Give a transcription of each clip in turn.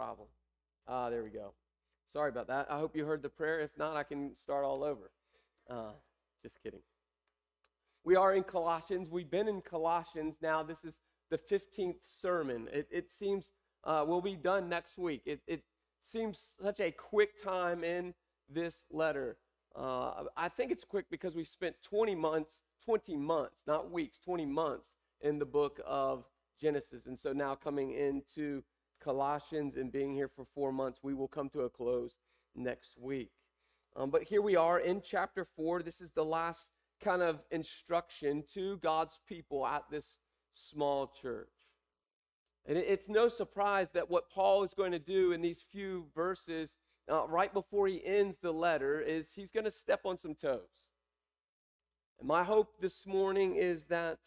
problem. Ah, there we go. Sorry about that. I hope you heard the prayer. If not, I can start all over. Uh, just kidding. We are in Colossians. We've been in Colossians now. This is the 15th sermon. It, it seems uh, we'll be done next week. It, it seems such a quick time in this letter. Uh, I think it's quick because we spent 20 months, 20 months, not weeks, 20 months in the book of Genesis. And so now coming into Colossians and being here for four months, we will come to a close next week. Um, but here we are in chapter four. This is the last kind of instruction to God's people at this small church. And it's no surprise that what Paul is going to do in these few verses, uh, right before he ends the letter, is he's going to step on some toes. And my hope this morning is that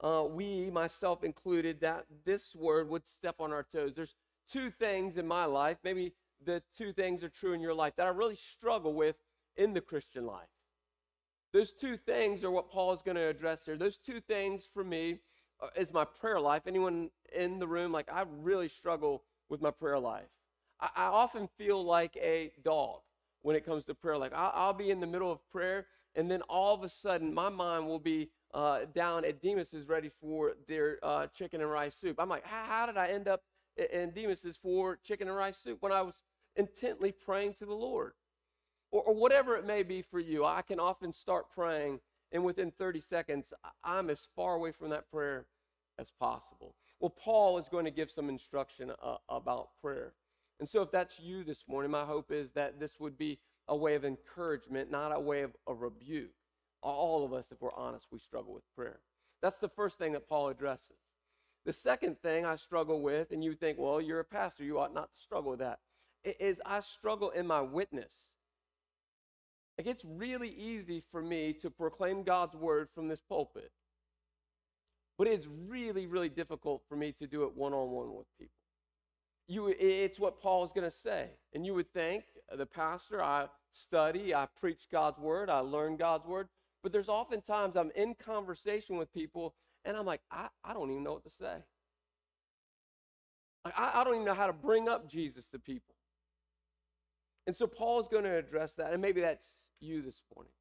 uh, we, myself included, that this word would step on our toes. There's two things in my life, maybe the two things are true in your life, that I really struggle with in the Christian life. Those two things are what Paul is going to address here. Those two things for me uh, is my prayer life. Anyone in the room, like I really struggle with my prayer life. I, I often feel like a dog when it comes to prayer. Like I'll, I'll, be in the middle of prayer, and then all of a sudden my mind will be uh, down at Demas's ready for their uh, chicken and rice soup. I'm like, how, did I end up in Demas's for chicken and rice soup when I was intently praying to the Lord? Or, or whatever it may be for you, I can often start praying and within 30 seconds, I'm as far away from that prayer as possible. Well, Paul is going to give some instruction uh, about prayer. And so, if that's you this morning, my hope is that this would be a way of encouragement, not a way of a rebuke. All of us, if we're honest, we struggle with prayer. That's the first thing that Paul addresses. The second thing I struggle with, and you think, well, you're a pastor, you ought not to struggle with that, is I struggle in my witness. Like it's really easy for me to proclaim God's word from this pulpit. But it's really, really difficult for me to do it one on one with people. You, it's what Paul is going to say. And you would think, the pastor, I study, I preach God's word, I learn God's word. But there's oftentimes I'm in conversation with people and I'm like, I, I don't even know what to say. I, I don't even know how to bring up Jesus to people. And so Paul's going to address that. And maybe that's you this morning.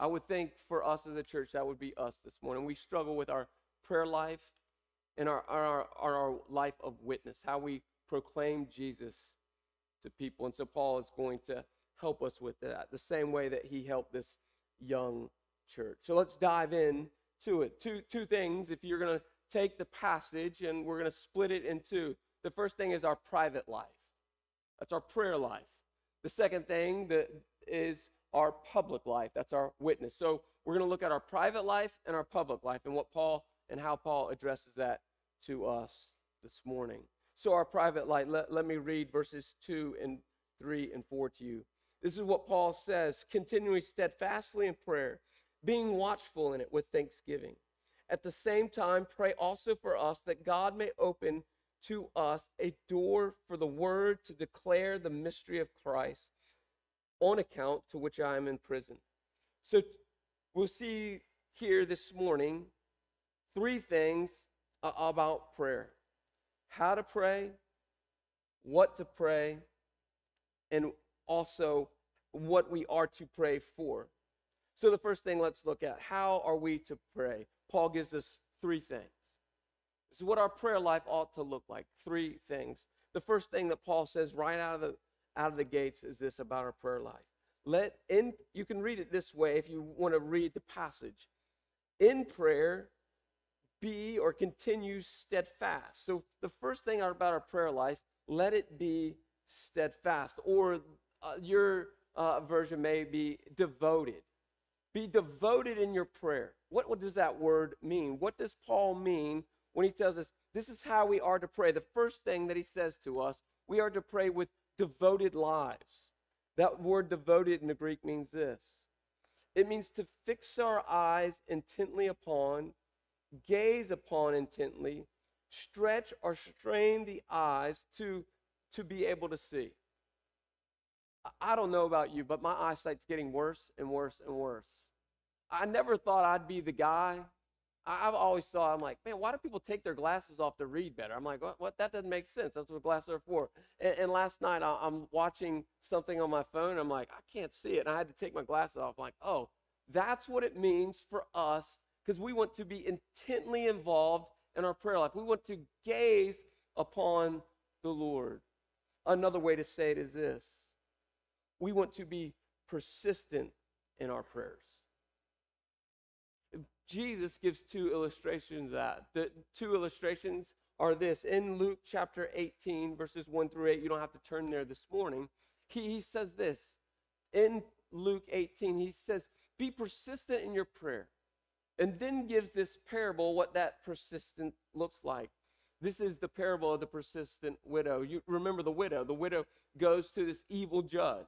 I would think for us as a church, that would be us this morning. We struggle with our prayer life and our, our, our, our life of witness, how we proclaim Jesus to people. And so Paul is going to help us with that, the same way that he helped this young church. So let's dive in to it. Two, two things, if you're going to take the passage and we're going to split it in two. The first thing is our private life. That's our prayer life. The second thing that is our public life. That's our witness. So we're going to look at our private life and our public life and what Paul and how Paul addresses that to us this morning. So our private life, let, let me read verses 2 and 3 and 4 to you. This is what Paul says continuing steadfastly in prayer, being watchful in it with thanksgiving. At the same time, pray also for us that God may open to us a door for the word to declare the mystery of Christ on account to which I am in prison. So we'll see here this morning three things about prayer how to pray, what to pray, and also what we are to pray for. So, the first thing let's look at how are we to pray? Paul gives us three things. This is what our prayer life ought to look like. Three things. The first thing that Paul says right out of the out of the gates is this about our prayer life. Let in you can read it this way if you want to read the passage. In prayer, be or continue steadfast. So the first thing about our prayer life, let it be steadfast. Or uh, your uh, version may be devoted. Be devoted in your prayer. What, what does that word mean? What does Paul mean when he tells us this is how we are to pray? The first thing that he says to us, we are to pray with devoted lives. That word devoted in the Greek means this it means to fix our eyes intently upon, gaze upon intently, stretch or strain the eyes to, to be able to see. I don't know about you, but my eyesight's getting worse and worse and worse. I never thought I'd be the guy I've always thought, I'm like, man, why do people take their glasses off to read better? I'm like, what? what? That doesn't make sense. That's what glasses are for. And, and last night, I, I'm watching something on my phone. I'm like, I can't see it. And I had to take my glasses off. I'm like, oh, that's what it means for us because we want to be intently involved in our prayer life. We want to gaze upon the Lord. Another way to say it is this we want to be persistent in our prayers. Jesus gives two illustrations of that. The two illustrations are this in Luke chapter 18, verses 1 through 8. You don't have to turn there this morning. He, he says this in Luke 18, he says, Be persistent in your prayer. And then gives this parable what that persistent looks like. This is the parable of the persistent widow. You remember the widow. The widow goes to this evil judge.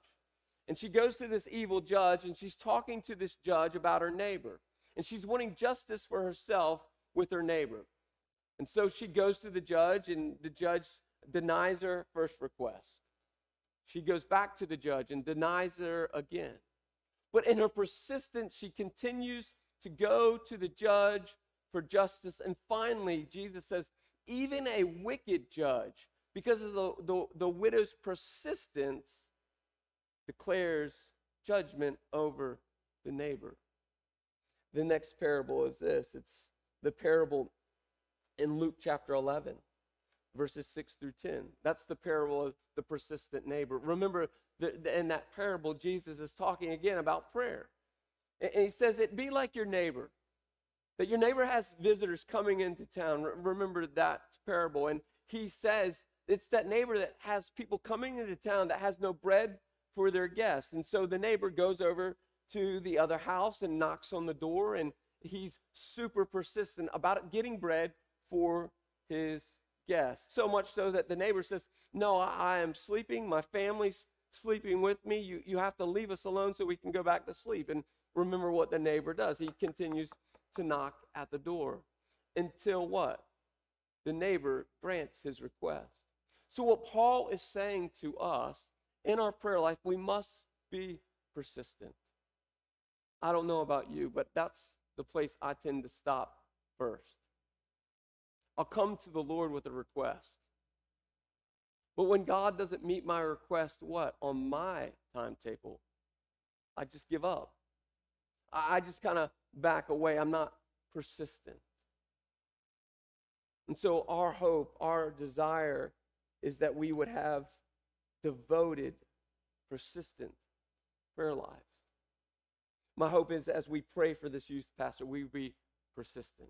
And she goes to this evil judge and she's talking to this judge about her neighbor and she's wanting justice for herself with her neighbor. And so she goes to the judge, and the judge denies her first request. She goes back to the judge and denies her again. But in her persistence, she continues to go to the judge for justice. And finally, Jesus says, even a wicked judge, because of the, the, the widow's persistence, declares judgment over the neighbor. The next parable is this it's the parable in Luke chapter 11, verses 6 through 10. That's the parable of the persistent neighbor. Remember, the, the, in that parable, Jesus is talking again about prayer. And, and he says, It be like your neighbor, that your neighbor has visitors coming into town. Remember that parable. And he says, It's that neighbor that has people coming into town that has no bread for their guests. And so the neighbor goes over to the other house and knocks on the door, and he's super persistent about getting bread for his guests. So much so that the neighbor says, No, I, I am sleeping. My family's sleeping with me. You, you have to leave us alone so we can go back to sleep. And remember what the neighbor does. He continues to knock at the door until what? The neighbor grants his request. So, what Paul is saying to us in our prayer life, we must be persistent. I don't know about you, but that's the place I tend to stop first. I'll come to the Lord with a request. But when God doesn't meet my request, what? On my timetable, I just give up. I just kind of back away. I'm not persistent. And so, our hope, our desire is that we would have devoted, persistent prayer lives. My hope is as we pray for this youth pastor, we be persistent.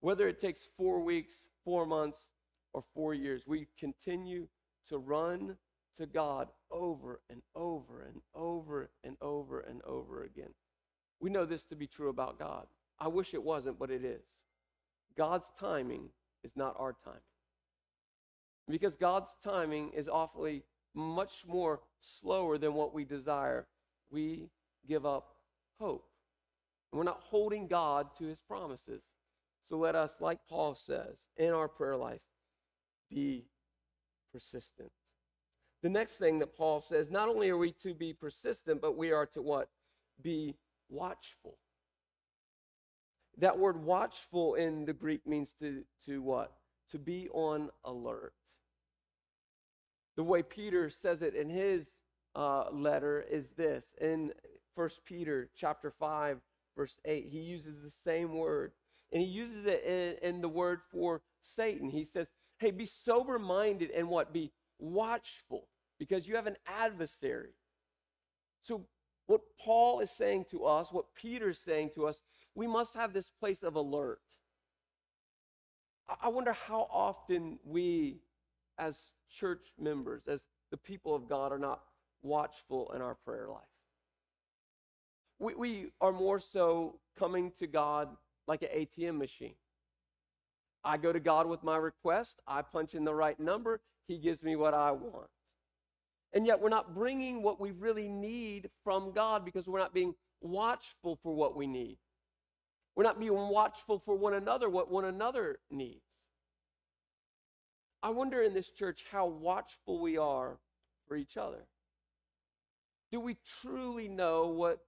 Whether it takes four weeks, four months, or four years, we continue to run to God over and over and over and over and over again. We know this to be true about God. I wish it wasn't, but it is. God's timing is not our timing. Because God's timing is awfully much more slower than what we desire, we give up hope. And we're not holding God to his promises. So let us, like Paul says, in our prayer life, be persistent. The next thing that Paul says, not only are we to be persistent, but we are to what? Be watchful. That word watchful in the Greek means to, to what? To be on alert. The way Peter says it in his uh, letter is this in First Peter chapter 5, verse 8. He uses the same word. And he uses it in, in the word for Satan. He says, Hey, be sober minded and what? Be watchful because you have an adversary. So, what Paul is saying to us, what Peter is saying to us, we must have this place of alert. I wonder how often we, as church members, as the people of God, are not watchful in our prayer life. We, we are more so coming to God like an ATM machine. I go to God with my request, I punch in the right number, He gives me what I want. And yet we're not bringing what we really need from God because we're not being watchful for what we need. We're not being watchful for one another, what one another needs. I wonder in this church how watchful we are for each other. Do we truly know what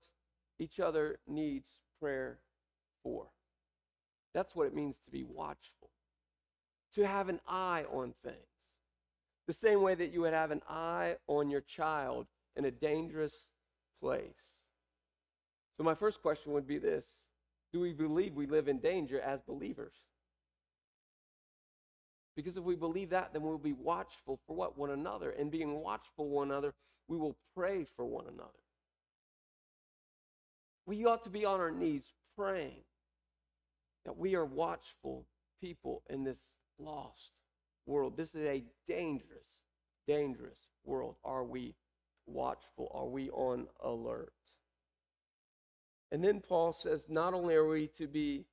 each other needs prayer for? That's what it means to be watchful, to have an eye on things. The same way that you would have an eye on your child in a dangerous place. So, my first question would be this Do we believe we live in danger as believers? Because if we believe that, then we'll be watchful for what? One another. And being watchful one another, we will pray for one another. We ought to be on our knees praying that we are watchful people in this lost world. This is a dangerous, dangerous world. Are we watchful? Are we on alert? And then Paul says not only are we to be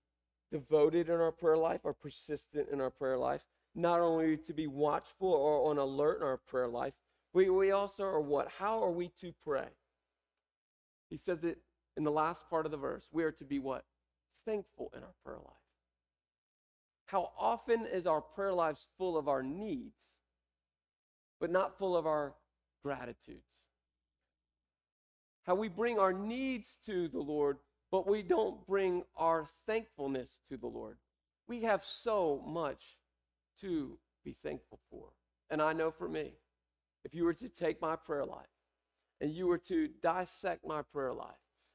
devoted in our prayer life or persistent in our prayer life, not only to be watchful or on alert in our prayer life, we, we also are what? How are we to pray? He says it in the last part of the verse. We are to be what? Thankful in our prayer life. How often is our prayer lives full of our needs, but not full of our gratitudes? How we bring our needs to the Lord, but we don't bring our thankfulness to the Lord. We have so much to be thankful for. And I know for me, if you were to take my prayer life and you were to dissect my prayer life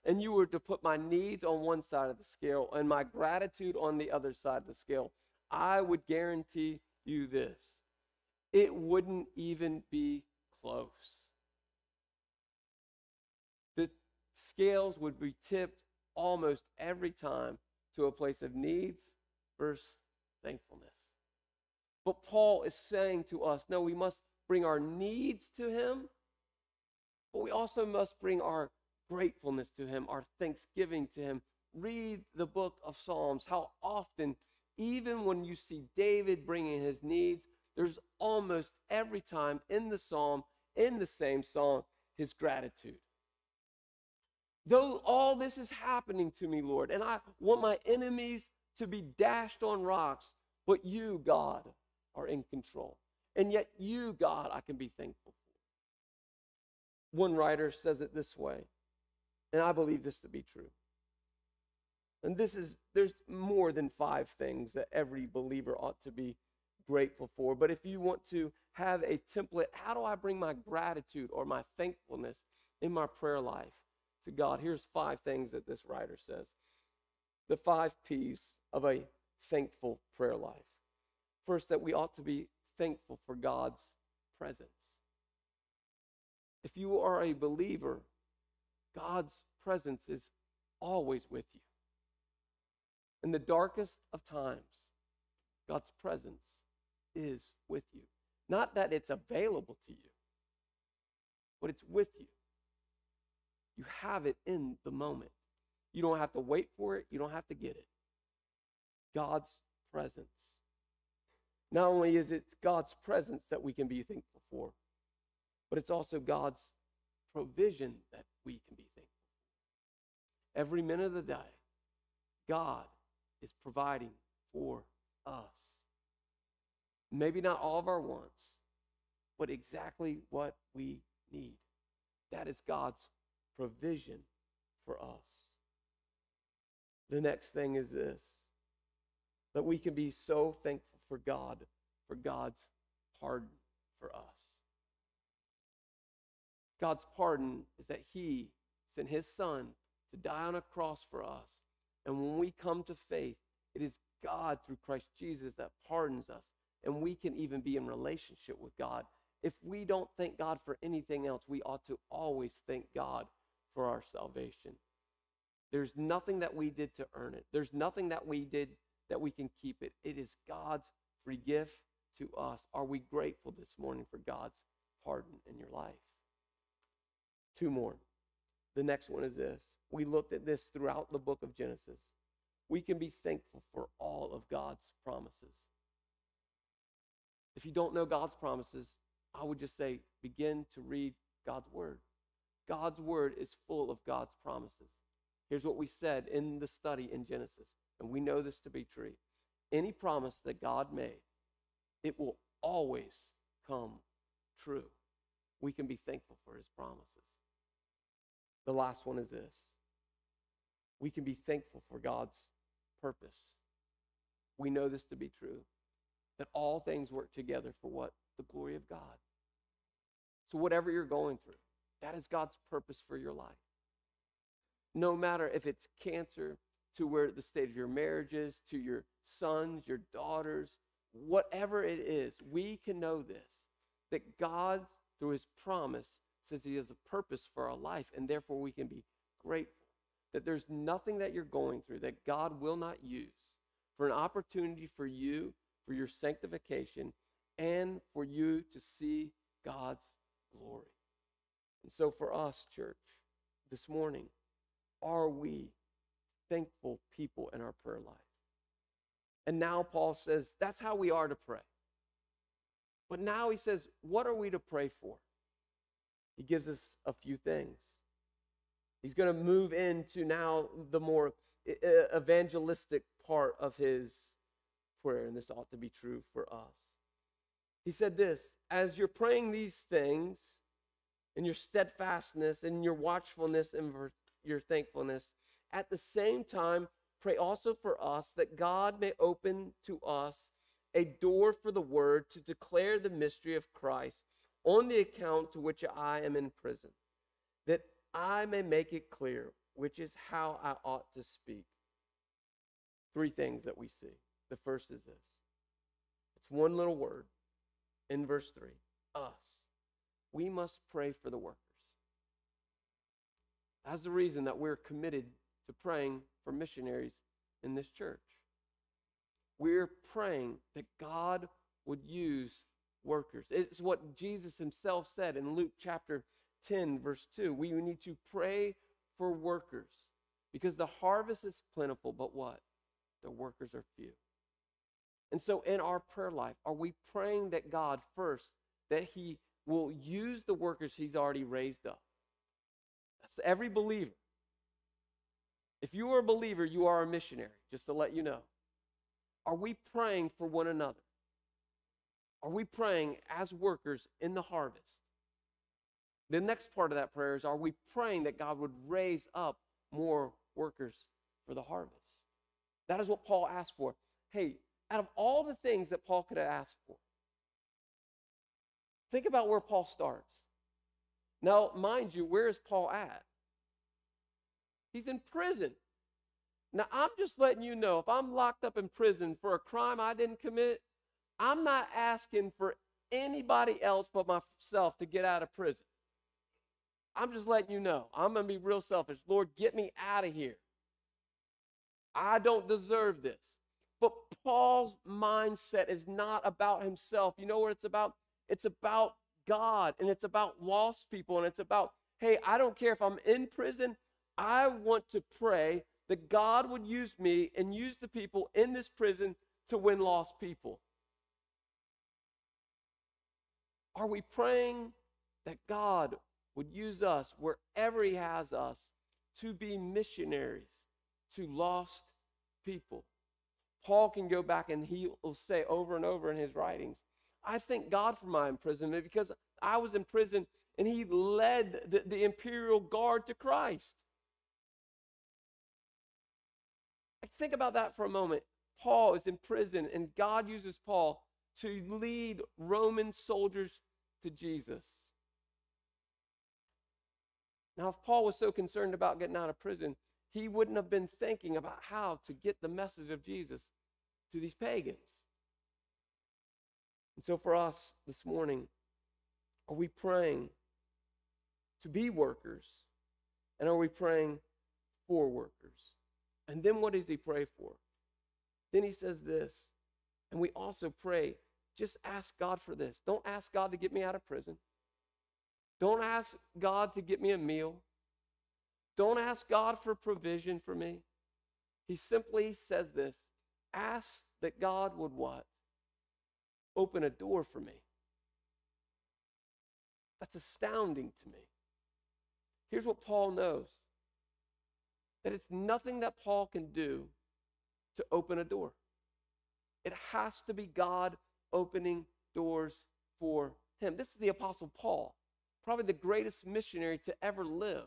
and you were to put my needs on one side of the scale and my gratitude on the other side of the scale, I would guarantee you this it wouldn't even be close. The scales would be tipped almost every time to a place of needs versus thankfulness. But Paul is saying to us no, we must bring our needs to Him, but we also must bring our gratefulness to Him, our thanksgiving to Him. Read the book of Psalms. How often, even when you see David bringing his needs, there's almost every time in the psalm, in the same song, his gratitude. Though all this is happening to me, Lord, and I want my enemies to be dashed on rocks, but you, God, are in control. And yet, you, God, I can be thankful for. One writer says it this way, and I believe this to be true. And this is, there's more than five things that every believer ought to be grateful for. But if you want to have a template, how do I bring my gratitude or my thankfulness in my prayer life to God? Here's five things that this writer says the five P's of a thankful prayer life. First, that we ought to be thankful for God's presence. If you are a believer, God's presence is always with you. In the darkest of times, God's presence is with you. Not that it's available to you, but it's with you. You have it in the moment. You don't have to wait for it, you don't have to get it. God's presence. Not only is it God's presence that we can be thankful for, but it's also God's provision that we can be thankful for. Every minute of the day, God is providing for us. Maybe not all of our wants, but exactly what we need. That is God's provision for us. The next thing is this that we can be so thankful for God, for God's pardon for us. God's pardon is that He sent His Son to die on a cross for us. And when we come to faith, it is God through Christ Jesus that pardons us. And we can even be in relationship with God. If we don't thank God for anything else, we ought to always thank God for our salvation. There's nothing that we did to earn it. There's nothing that we did that we can keep it. It is God's free gift to us. Are we grateful this morning for God's pardon in your life? Two more. The next one is this. We looked at this throughout the book of Genesis. We can be thankful for all of God's promises. If you don't know God's promises, I would just say begin to read God's word. God's word is full of God's promises. Here's what we said in the study in Genesis, and we know this to be true. Any promise that God made, it will always come true. We can be thankful for his promises. The last one is this we can be thankful for God's purpose. we know this to be true that all things work together for what? The glory of God. So, whatever you're going through, that is God's purpose for your life. No matter if it's cancer, to where the state of your marriage is, to your sons, your daughters, whatever it is, we can know this that God, through his promise, says he has a purpose for our life, and therefore we can be grateful that there's nothing that you're going through that God will not use for an opportunity for you, for your sanctification, and for you to see God's glory. And so, for us, church, this morning, are we thankful people in our prayer life? And now Paul says that's how we are to pray. But now he says, what are we to pray for? He gives us a few things. He's going to move into now the more evangelistic part of his prayer, and this ought to be true for us. He said this as you're praying these things, in your steadfastness, in your watchfulness, and your thankfulness, at the same time, pray also for us that God may open to us a door for the word to declare the mystery of Christ on the account to which I am in prison, that I may make it clear which is how I ought to speak. Three things that we see. The first is this it's one little word in verse 3 us. We must pray for the workers. That's the reason that we're committed to praying for missionaries in this church. We're praying that God would use workers. It's what Jesus himself said in Luke chapter 10, verse 2. We need to pray for workers because the harvest is plentiful, but what? The workers are few. And so in our prayer life, are we praying that God first, that He will use the workers He's already raised up? That's every believer. If you are a believer, you are a missionary, just to let you know. Are we praying for one another? Are we praying as workers in the harvest? The next part of that prayer is are we praying that God would raise up more workers for the harvest? That is what Paul asked for. Hey, out of all the things that Paul could have asked for, think about where Paul starts. Now, mind you, where is Paul at? He's in prison. Now, I'm just letting you know if I'm locked up in prison for a crime I didn't commit, I'm not asking for anybody else but myself to get out of prison. I'm just letting you know. I'm going to be real selfish. Lord, get me out of here. I don't deserve this. But Paul's mindset is not about himself. You know what it's about? It's about God and it's about lost people and it's about, hey, I don't care if I'm in prison. I want to pray that God would use me and use the people in this prison to win lost people. Are we praying that God would use us wherever He has us to be missionaries to lost people? Paul can go back and he will say over and over in his writings, I thank God for my imprisonment because I was in prison and he led the, the imperial guard to Christ. Think about that for a moment. Paul is in prison, and God uses Paul to lead Roman soldiers to Jesus. Now, if Paul was so concerned about getting out of prison, he wouldn't have been thinking about how to get the message of Jesus to these pagans. And so, for us this morning, are we praying to be workers? And are we praying for workers? And then what does he pray for? Then he says this, and we also pray, just ask God for this. Don't ask God to get me out of prison. Don't ask God to get me a meal. Don't ask God for provision for me. He simply says this ask that God would what? Open a door for me. That's astounding to me. Here's what Paul knows that it's nothing that Paul can do to open a door. It has to be God opening doors for him. This is the Apostle Paul, probably the greatest missionary to ever live,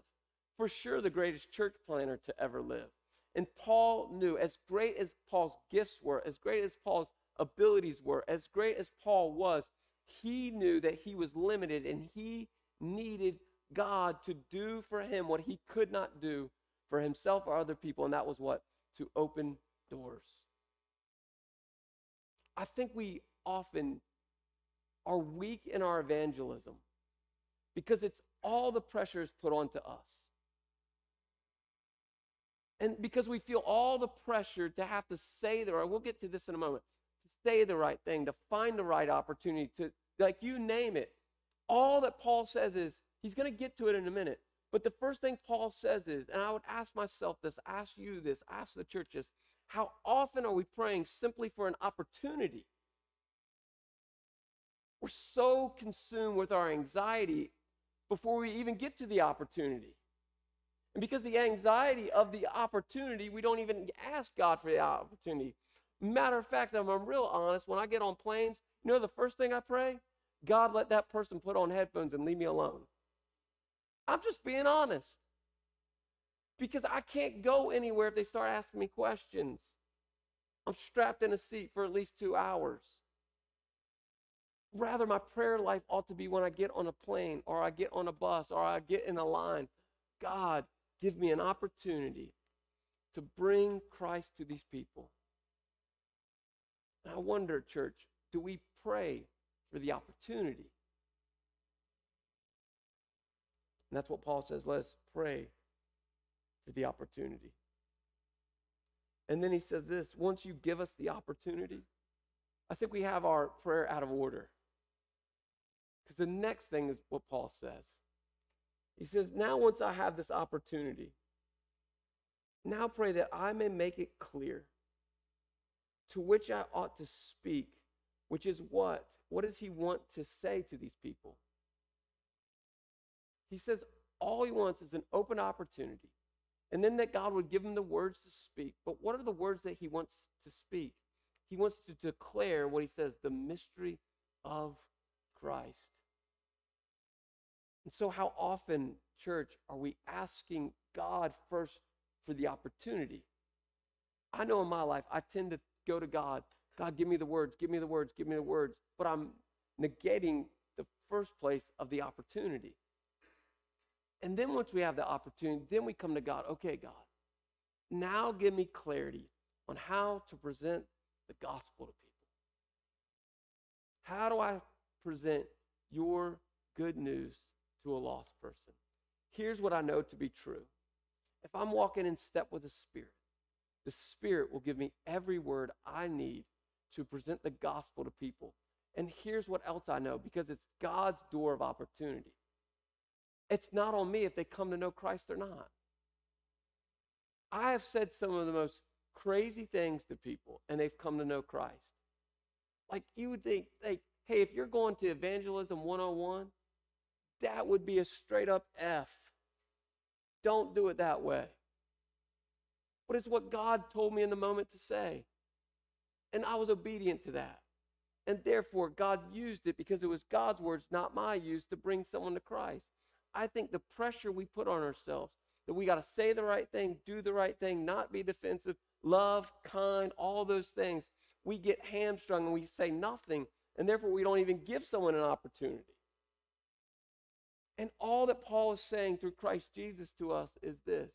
for sure, the greatest church planner to ever live. And Paul knew, as great as Paul's gifts were, as great as Paul's abilities were, as great as Paul was, he knew that he was limited and he needed God to do for him what he could not do for himself or other people. And that was what? To open doors. I think we often are weak in our evangelism because it's all the pressure is put onto us. And because we feel all the pressure to have to say the right, we'll get to this in a moment, to say the right thing, to find the right opportunity, to, like you name it. All that Paul says is, he's going to get to it in a minute. But the first thing Paul says is, and I would ask myself this, ask you this, ask the church this, how often are we praying simply for an opportunity? We're so consumed with our anxiety before we even get to the opportunity. And because the anxiety of the opportunity, we don't even ask God for the opportunity. Matter of fact, I'm real honest, when I get on planes, you know the first thing I pray? God, let that person put on headphones and leave me alone. I'm just being honest. Because I can't go anywhere if they start asking me questions. I'm strapped in a seat for at least two hours. Rather, my prayer life ought to be when I get on a plane or I get on a bus or I get in a line. God, give me an opportunity to bring Christ to these people. And I wonder, church, do we pray for the opportunity? And that's what Paul says. Let us pray for the opportunity. And then he says this once you give us the opportunity, I think we have our prayer out of order. Because the next thing is what Paul says. He says, Now, once I have this opportunity, now pray that I may make it clear to which I ought to speak, which is what? What does he want to say to these people? He says all he wants is an open opportunity. And then that God would give him the words to speak. But what are the words that he wants to speak? He wants to declare what he says the mystery of Christ. And so, how often, church, are we asking God first for the opportunity? I know in my life, I tend to go to God, God, give me the words, give me the words, give me the words, but I'm negating the first place of the opportunity. And then once we have the opportunity, then we come to God. Okay, God, now give me clarity on how to present the gospel to people. How do I present your good news to a lost person? Here's what I know to be true. If I'm walking in step with the Spirit, the Spirit will give me every word I need to present the gospel to people. And here's what else I know because it's God's door of opportunity. It's not on me if they come to know Christ or not. I have said some of the most crazy things to people, and they've come to know Christ. Like you would think, like, hey, if you're going to evangelism 101, that would be a straight up F. Don't do it that way. But it's what God told me in the moment to say. And I was obedient to that. And therefore, God used it because it was God's words, not my use, to bring someone to Christ. I think the pressure we put on ourselves that we got to say the right thing, do the right thing, not be defensive, love, kind, all those things, we get hamstrung and we say nothing, and therefore we don't even give someone an opportunity. And all that Paul is saying through Christ Jesus to us is this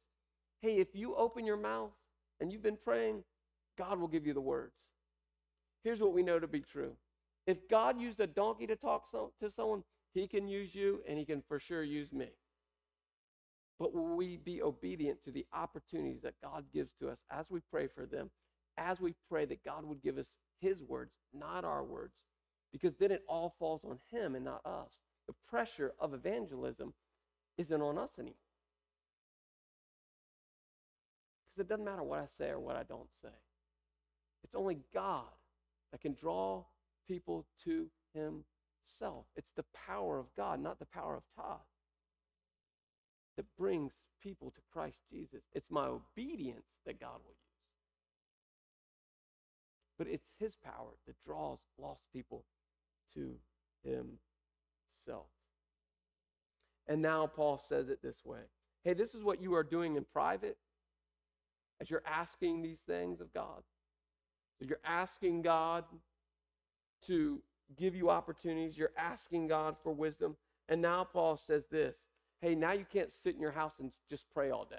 hey, if you open your mouth and you've been praying, God will give you the words. Here's what we know to be true. If God used a donkey to talk to someone, he can use you and he can for sure use me. But will we be obedient to the opportunities that God gives to us as we pray for them, as we pray that God would give us his words, not our words? Because then it all falls on him and not us. The pressure of evangelism isn't on us anymore. Because it doesn't matter what I say or what I don't say. It's only God that can draw people to him self. It's the power of God, not the power of Todd, that brings people to Christ Jesus. It's my obedience that God will use. But it's his power that draws lost people to himself. And now Paul says it this way Hey, this is what you are doing in private. as you're asking these things of God. You're asking God to give you opportunities, you're asking God for wisdom. And now Paul says this hey, now you can't sit in your house and just pray all day.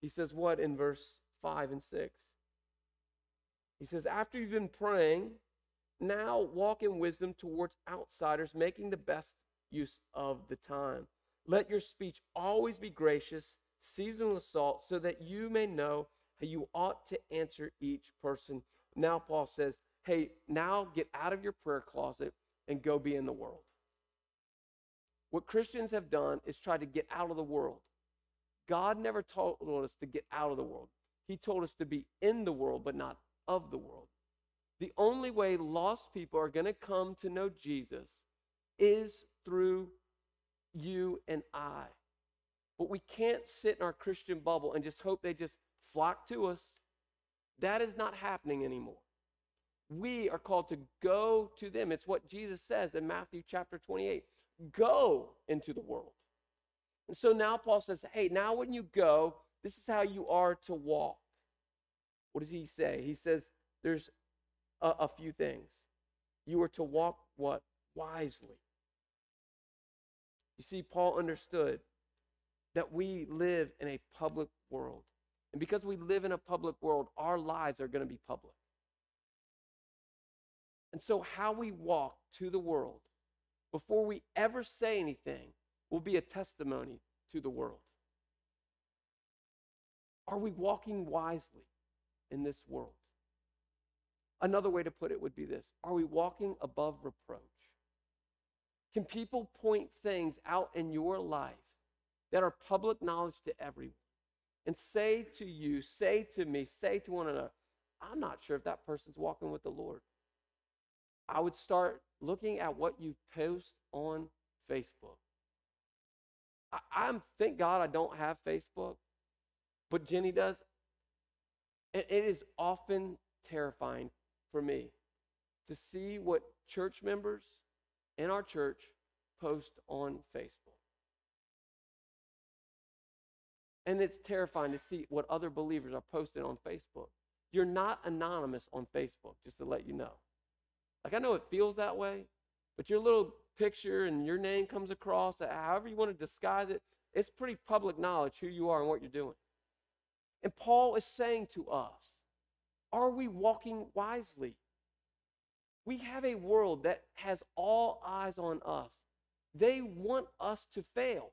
He says, what in verse 5 and 6? He says, after you've been praying, now walk in wisdom towards outsiders, making the best use of the time. Let your speech always be gracious, seasoned with salt, so that you may know how you ought to answer each person. Now, Paul says, hey, now get out of your prayer closet and go be in the world. What Christians have done is try to get out of the world. God never told us to get out of the world. He told us to be in the world, but not of the world. The only way lost people are going to come to know Jesus is through you and I. But we can't sit in our Christian bubble and just hope they just flock to us. That is not happening anymore. We are called to go to them. It's what Jesus says in Matthew chapter 28 go into the world. And so now Paul says, hey, now when you go, this is how you are to walk. What does he say? He says there's a, a few things. You are to walk what? Wisely. You see, Paul understood that we live in a public world. And because we live in a public world, our lives are going to be public. And so, how we walk to the world before we ever say anything will be a testimony to the world. Are we walking wisely in this world? Another way to put it would be this Are we walking above reproach? Can people point things out in your life that are public knowledge to everyone and say to you, say to me, say to one another, I'm not sure if that person's walking with the Lord? I would start looking at what you post on Facebook. I, I'm thank God I don't have Facebook, but Jenny does. it is often terrifying for me to see what church members in our church post on Facebook. And it's terrifying to see what other believers are posting on Facebook. You're not anonymous on Facebook, just to let you know. Like, I know it feels that way, but your little picture and your name comes across, uh, however you want to disguise it, it's pretty public knowledge who you are and what you're doing. And Paul is saying to us, are we walking wisely? We have a world that has all eyes on us. They want us to fail.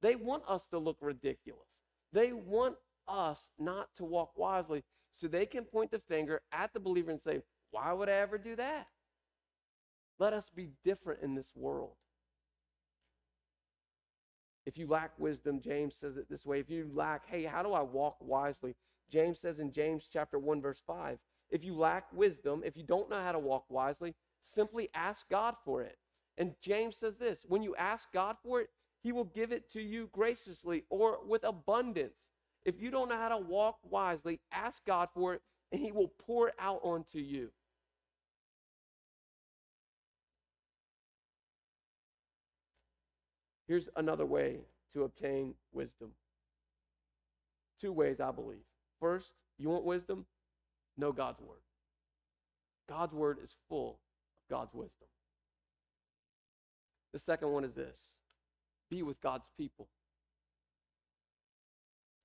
They want us to look ridiculous. They want us not to walk wisely so they can point the finger at the believer and say, Why would I ever do that? Let us be different in this world. If you lack wisdom, James says it this way. If you lack, hey, how do I walk wisely? James says in James chapter 1 verse 5, if you lack wisdom, if you don't know how to walk wisely, simply ask God for it. And James says this, when you ask God for it, he will give it to you graciously or with abundance. If you don't know how to walk wisely, ask God for it and he will pour it out onto you. Here's another way to obtain wisdom. Two ways, I believe. First, you want wisdom? Know God's word. God's word is full of God's wisdom. The second one is this be with God's people.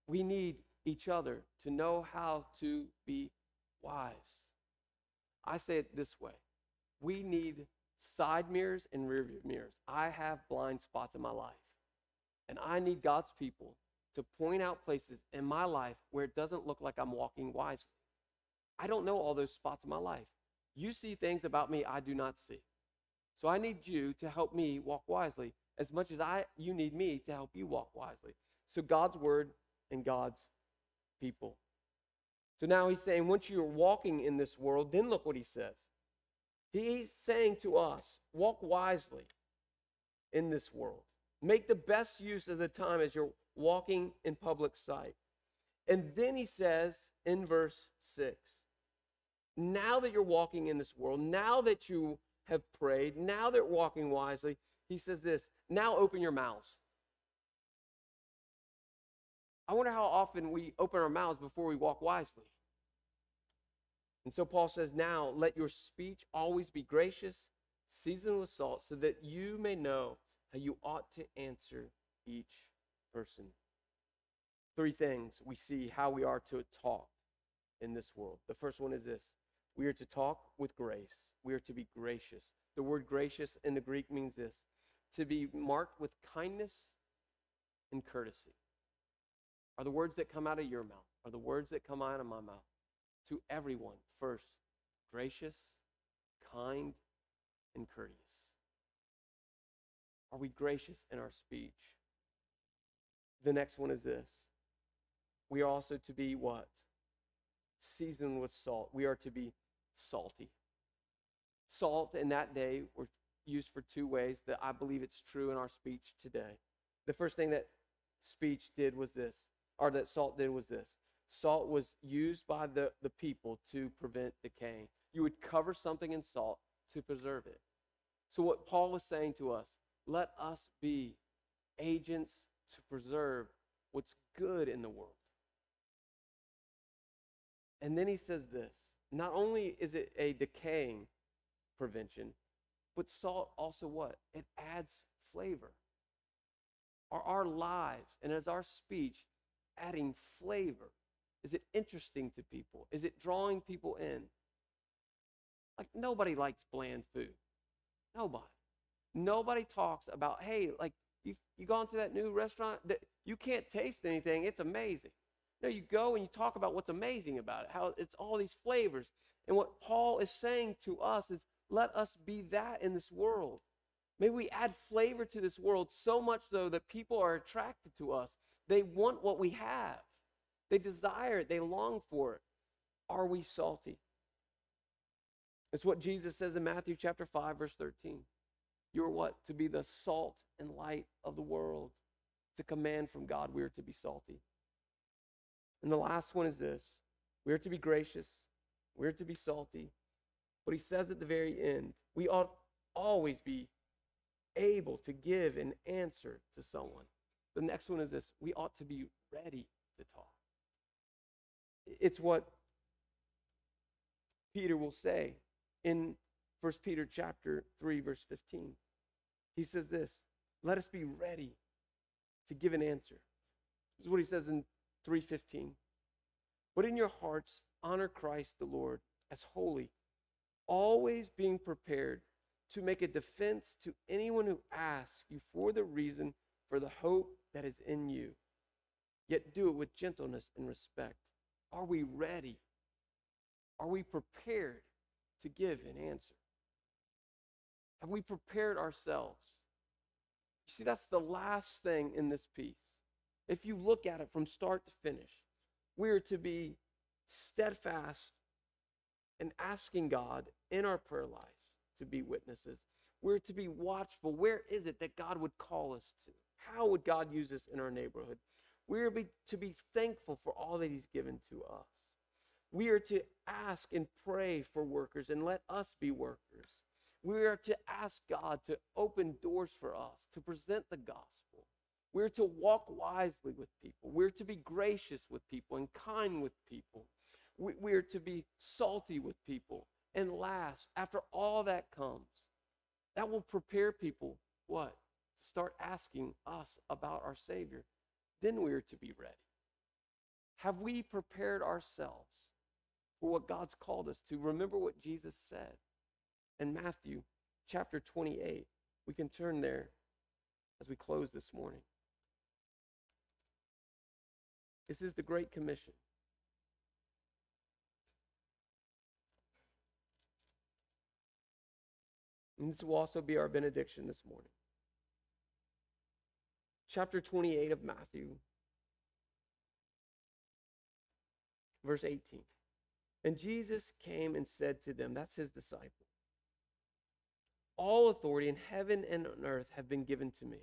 We need each other to know how to be wise. I say it this way we need side mirrors and rear view mirrors. I have blind spots in my life. And I need God's people to point out places in my life where it doesn't look like I'm walking wisely. I don't know all those spots in my life. You see things about me I do not see. So I need you to help me walk wisely as much as I you need me to help you walk wisely. So God's word and God's people. So now he's saying once you're walking in this world, then look what he says. He's saying to us, walk wisely in this world. Make the best use of the time as you're walking in public sight. And then he says in verse 6 now that you're walking in this world, now that you have prayed, now that you're walking wisely, he says this now open your mouths. I wonder how often we open our mouths before we walk wisely. And so Paul says, Now let your speech always be gracious, seasoned with salt, so that you may know how you ought to answer each person. Three things we see how we are to talk in this world. The first one is this we are to talk with grace, we are to be gracious. The word gracious in the Greek means this to be marked with kindness and courtesy. Are the words that come out of your mouth, are the words that come out of my mouth to everyone first gracious, kind, and courteous? Are we gracious in our speech? The next one is this. We are also to be what? Seasoned with salt. We are to be salty. Salt in that day were used for two ways that I believe it's true in our speech today. The first thing that speech did was this, or that salt did was this. Salt was used by the, the people to prevent decay. You would cover something in salt to preserve it. So, what Paul was saying to us, let us be agents to preserve what's good in the world. And then he says this not only is it a decaying prevention, but salt also what? It adds flavor. Are our lives and as our speech adding flavor? Is it interesting to people? Is it drawing people in? Like nobody likes bland food. Nobody. Nobody talks about, hey, like you you gone to that new restaurant that you can't taste anything. It's amazing. No, you go and you talk about what's amazing about it, how it's all these flavors. And what Paul is saying to us is let us be that in this world. May we add flavor to this world so much so that people are attracted to us. They want what we have. They desire it. They long for it. Are we salty? It's what Jesus says in Matthew chapter 5 verse 13. You're what? To be the salt and light of the world. It's a command from God. We are to be salty. And the last one is this we are to be gracious, we are to be salty. But he says at the very end, we ought always be able to give an answer to someone. The next one is this we ought to be ready to talk. It's what Peter will say in 1 Peter chapter 3 verse 15. He says this, let us be ready to give an answer. This is what he says in 3:15. But in your hearts honor Christ the Lord as holy, always being prepared to make a defense to anyone who asks you for the reason for the hope that is in you. Yet do it with gentleness and respect. Are we ready? Are we prepared to give an answer? Have we prepared ourselves? You see, that's the last thing in this piece. If you look at it from start to finish, we are to be steadfast and asking God in our prayer lives to be witnesses. We're to be watchful. Where is it that God would call us to? How would God use us in our neighborhood? We are to be thankful for all that He's given to us. We are to ask and pray for workers and let us be workers. We are to ask God to open doors for us, to present the gospel. We're to walk wisely with people. We're to be gracious with people and kind with people. We, are to be salty with people. And last, after all that comes, that will prepare people what? To start asking us about our Savior. Then we are to be ready. Have we prepared ourselves for what God's called us to? Remember what Jesus said in Matthew chapter 28. We can turn there as we close this morning. This is the Great Commission. And this will also be our benediction this morning. Chapter 28 of Matthew, verse 18. And Jesus came and said to them, that's his disciple, All authority in heaven and on earth have been given to me.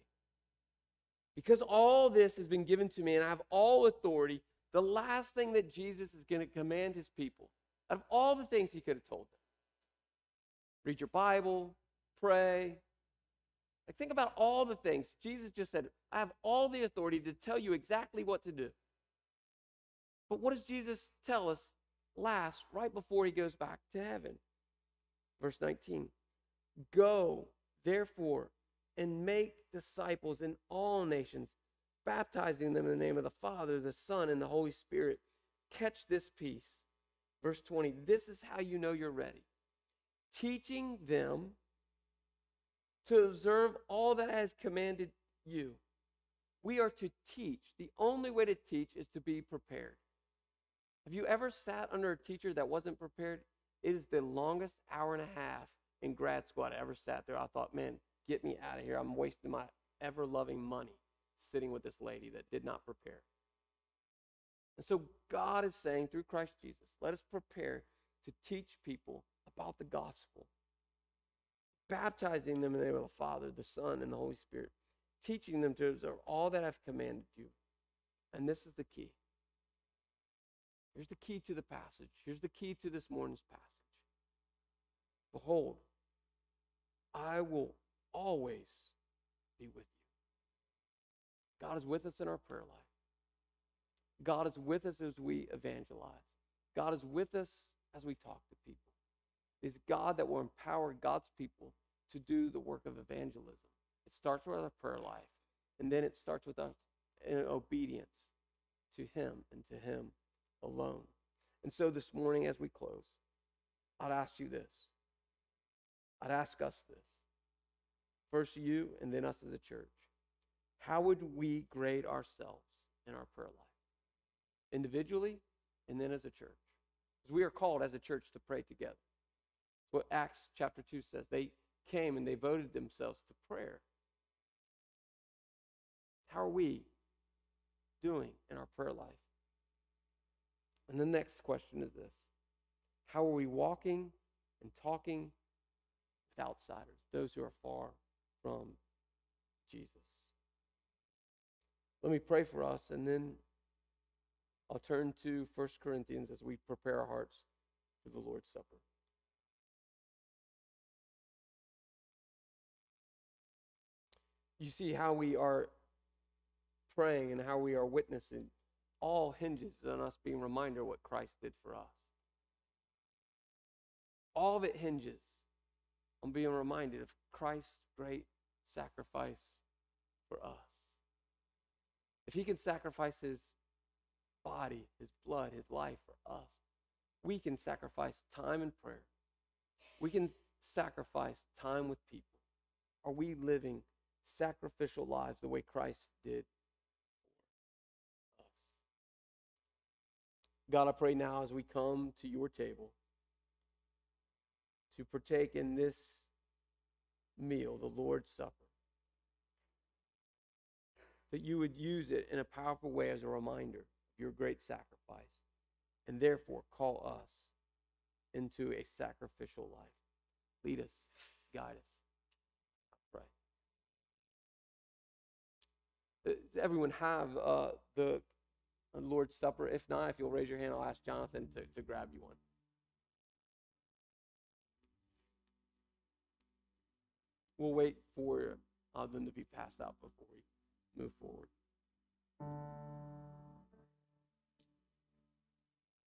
Because all this has been given to me and I have all authority, the last thing that Jesus is going to command his people, out of all the things he could have told them, read your Bible, pray. Like think about all the things. Jesus just said, I have all the authority to tell you exactly what to do. But what does Jesus tell us last, right before he goes back to heaven? Verse 19 Go, therefore, and make disciples in all nations, baptizing them in the name of the Father, the Son, and the Holy Spirit. Catch this piece. Verse 20 This is how you know you're ready. Teaching them to observe all that I have commanded you. We are to teach. The only way to teach is to be prepared. Have you ever sat under a teacher that wasn't prepared? It is the longest hour and a half in grad school I ever sat there. I thought, man, get me out of here. I'm wasting my ever loving money sitting with this lady that did not prepare. And so God is saying through Christ Jesus, let us prepare to teach people about the gospel, baptizing them in the name of the Father, the Son, and the Holy Spirit, teaching them to observe all that I've commanded you. And this is the key. Here's the key to the passage. Here's the key to this morning's passage. Behold, I will always be with you. God is with us in our prayer life. God is with us as we evangelize. God is with us as we talk to people. It's God that will empower God's people to do the work of evangelism. It starts with our prayer life, and then it starts with us in obedience to Him and to Him alone. And so this morning, as we close, I'd ask you this. I'd ask us this. First, you, and then us as a church. How would we grade ourselves in our prayer life? Individually, and then as a church. Because we are called as a church to pray together. What Acts chapter 2 says. They came and they voted themselves to prayer. How are we doing in our prayer life? And the next question is this How are we walking and talking with outsiders, those who are far from Jesus? Let me pray for us, and then I'll turn to 1 Corinthians as we prepare our hearts for the Lord's Supper. You see how we are praying and how we are witnessing all hinges on us being reminded what Christ did for us. All of it hinges on being reminded of Christ's great sacrifice for us. If he can sacrifice his body, his blood, his life for us, we can sacrifice time in prayer. We can sacrifice time with people. Are we living sacrificial lives the way Christ did God, I pray now as we come to your table to partake in this meal, the Lord's Supper, that you would use it in a powerful way as a reminder of your great sacrifice, and therefore call us into a sacrificial life. Lead us, guide us. I pray. Does everyone have uh, the Lord's Supper. If not, if you'll raise your hand, I'll ask Jonathan to, to grab you one. We'll wait for uh, them to be passed out before we move forward.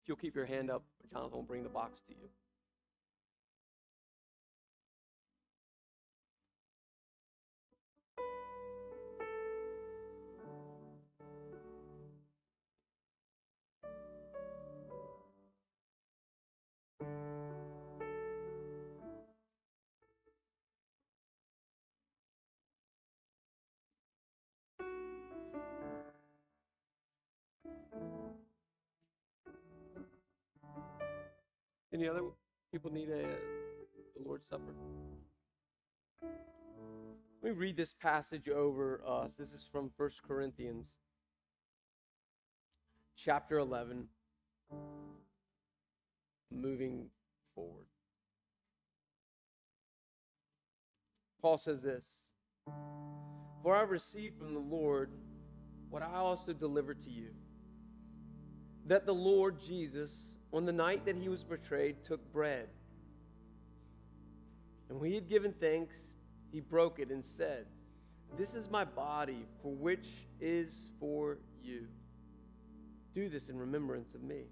If you'll keep your hand up, Jonathan will bring the box to you. Any other people need a the Lord's Supper? Let me read this passage over us. This is from 1 Corinthians chapter 11 moving forward. Paul says this For I received from the Lord what I also delivered to you that the Lord Jesus on the night that he was betrayed, took bread. And when he had given thanks, he broke it and said, This is my body, for which is for you. Do this in remembrance of me.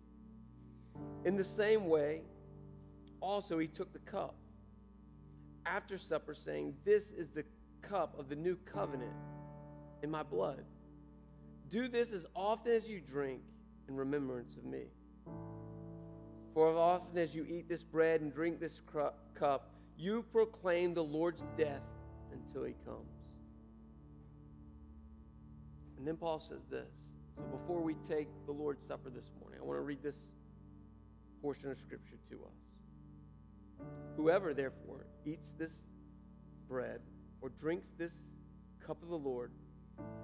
In the same way, also he took the cup after supper, saying, This is the cup of the new covenant in my blood. Do this as often as you drink in remembrance of me. For as often as you eat this bread and drink this cup, you proclaim the Lord's death until he comes. And then Paul says this. So before we take the Lord's Supper this morning, I want to read this portion of Scripture to us. Whoever, therefore, eats this bread or drinks this cup of the Lord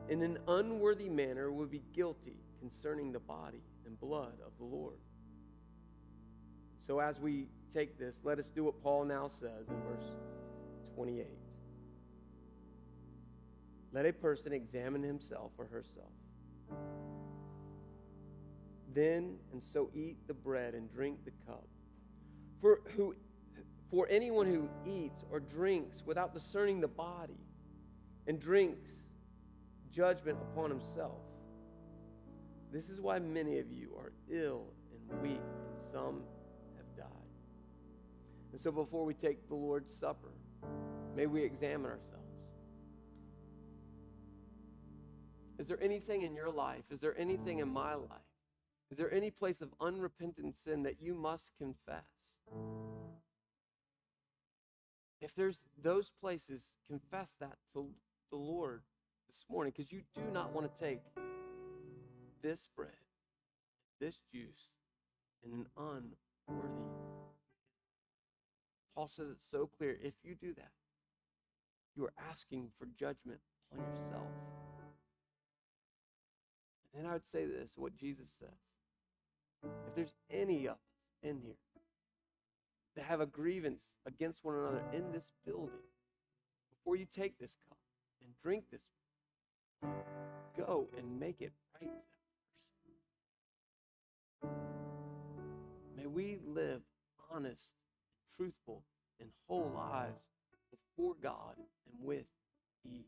in an unworthy manner will be guilty concerning the body and blood of the Lord. So as we take this, let us do what Paul now says in verse 28. Let a person examine himself or herself. Then and so eat the bread and drink the cup. For who for anyone who eats or drinks without discerning the body and drinks judgment upon himself. This is why many of you are ill and weak, and some. And so before we take the Lord's Supper, may we examine ourselves. Is there anything in your life? Is there anything in my life? Is there any place of unrepentant sin that you must confess? If there's those places, confess that to the Lord this morning because you do not want to take this bread, this juice, in an unworthy. Paul says it so clear. If you do that, you are asking for judgment on yourself. And I would say this what Jesus says. If there's any of us in here to have a grievance against one another in this building, before you take this cup and drink this, go and make it right that. May we live honest, truthful, and whole lives before God and with each.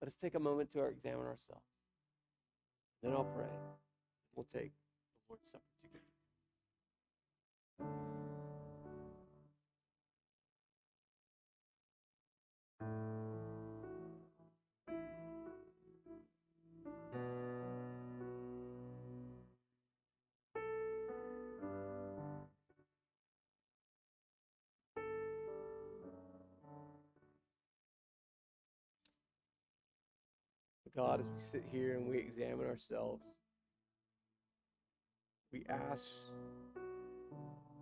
Let us take a moment to examine ourselves. Then I'll pray. We'll take the Lord's Supper together. God, as we sit here and we examine ourselves, we ask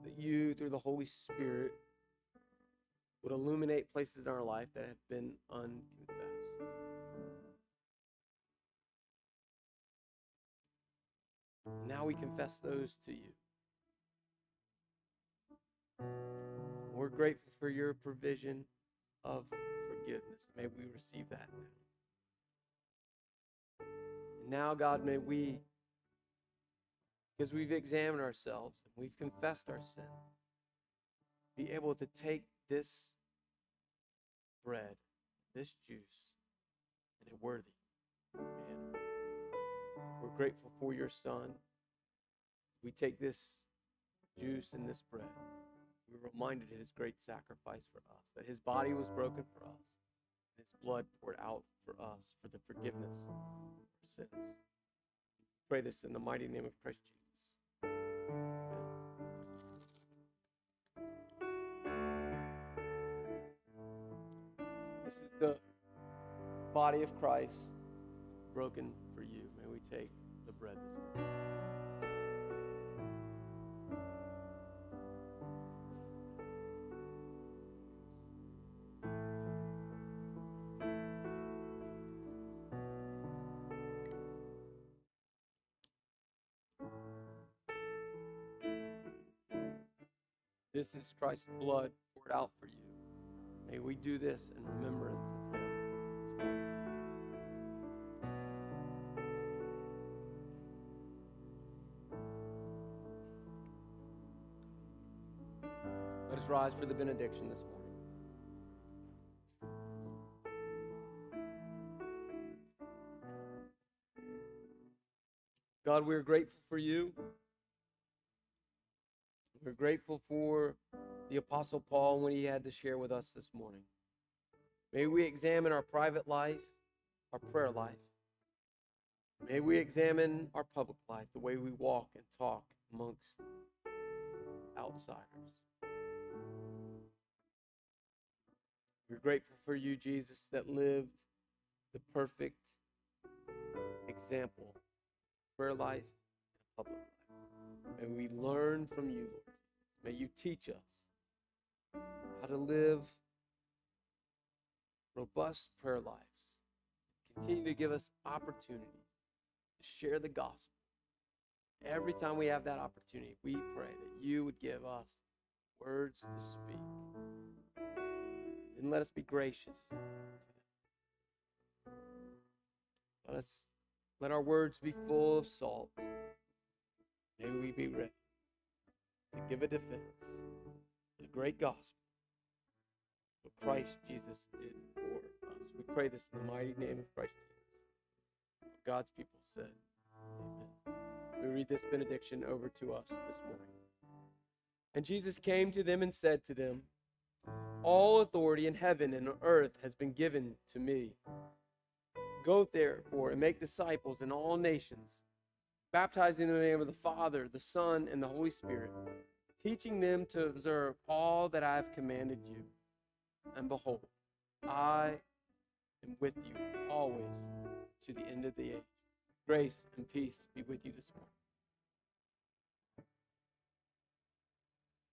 that you, through the Holy Spirit, would illuminate places in our life that have been unconfessed. Now we confess those to you. We're grateful for your provision of forgiveness. May we receive that now. And now, God, may we, because we've examined ourselves and we've confessed our sin, be able to take this bread, this juice, in a worthy manner. We're grateful for your Son. We take this juice and this bread. We're reminded of his great sacrifice for us, that his body was broken for us, and his blood poured out for us for the forgiveness of our sins. Pray this in the mighty name of Christ Jesus. This is the body of Christ broken for you. May we take the bread this morning. This is Christ's blood poured out for you. May we do this in remembrance of him. Let us rise for the benediction this morning. God, we're grateful for you. We're grateful for the Apostle Paul when he had to share with us this morning. May we examine our private life, our prayer life. May we examine our public life, the way we walk and talk amongst outsiders. We're grateful for you, Jesus, that lived the perfect example, prayer life and public life. May we learn from you, Lord. May you teach us how to live robust prayer lives. Continue to give us opportunity to share the gospel. Every time we have that opportunity, we pray that you would give us words to speak. And let us be gracious. Let us let our words be full of salt. May we be ready to give a defense to the great gospel what Christ Jesus did for us. We pray this in the mighty name of Christ Jesus. God's people said, Amen. We read this benediction over to us this morning. And Jesus came to them and said to them, All authority in heaven and on earth has been given to me. Go therefore and make disciples in all nations, baptizing in the name of the Father, the Son, and the Holy Spirit, teaching them to observe all that I have commanded you. And behold, I am with you always to the end of the age. Grace and peace be with you this morning.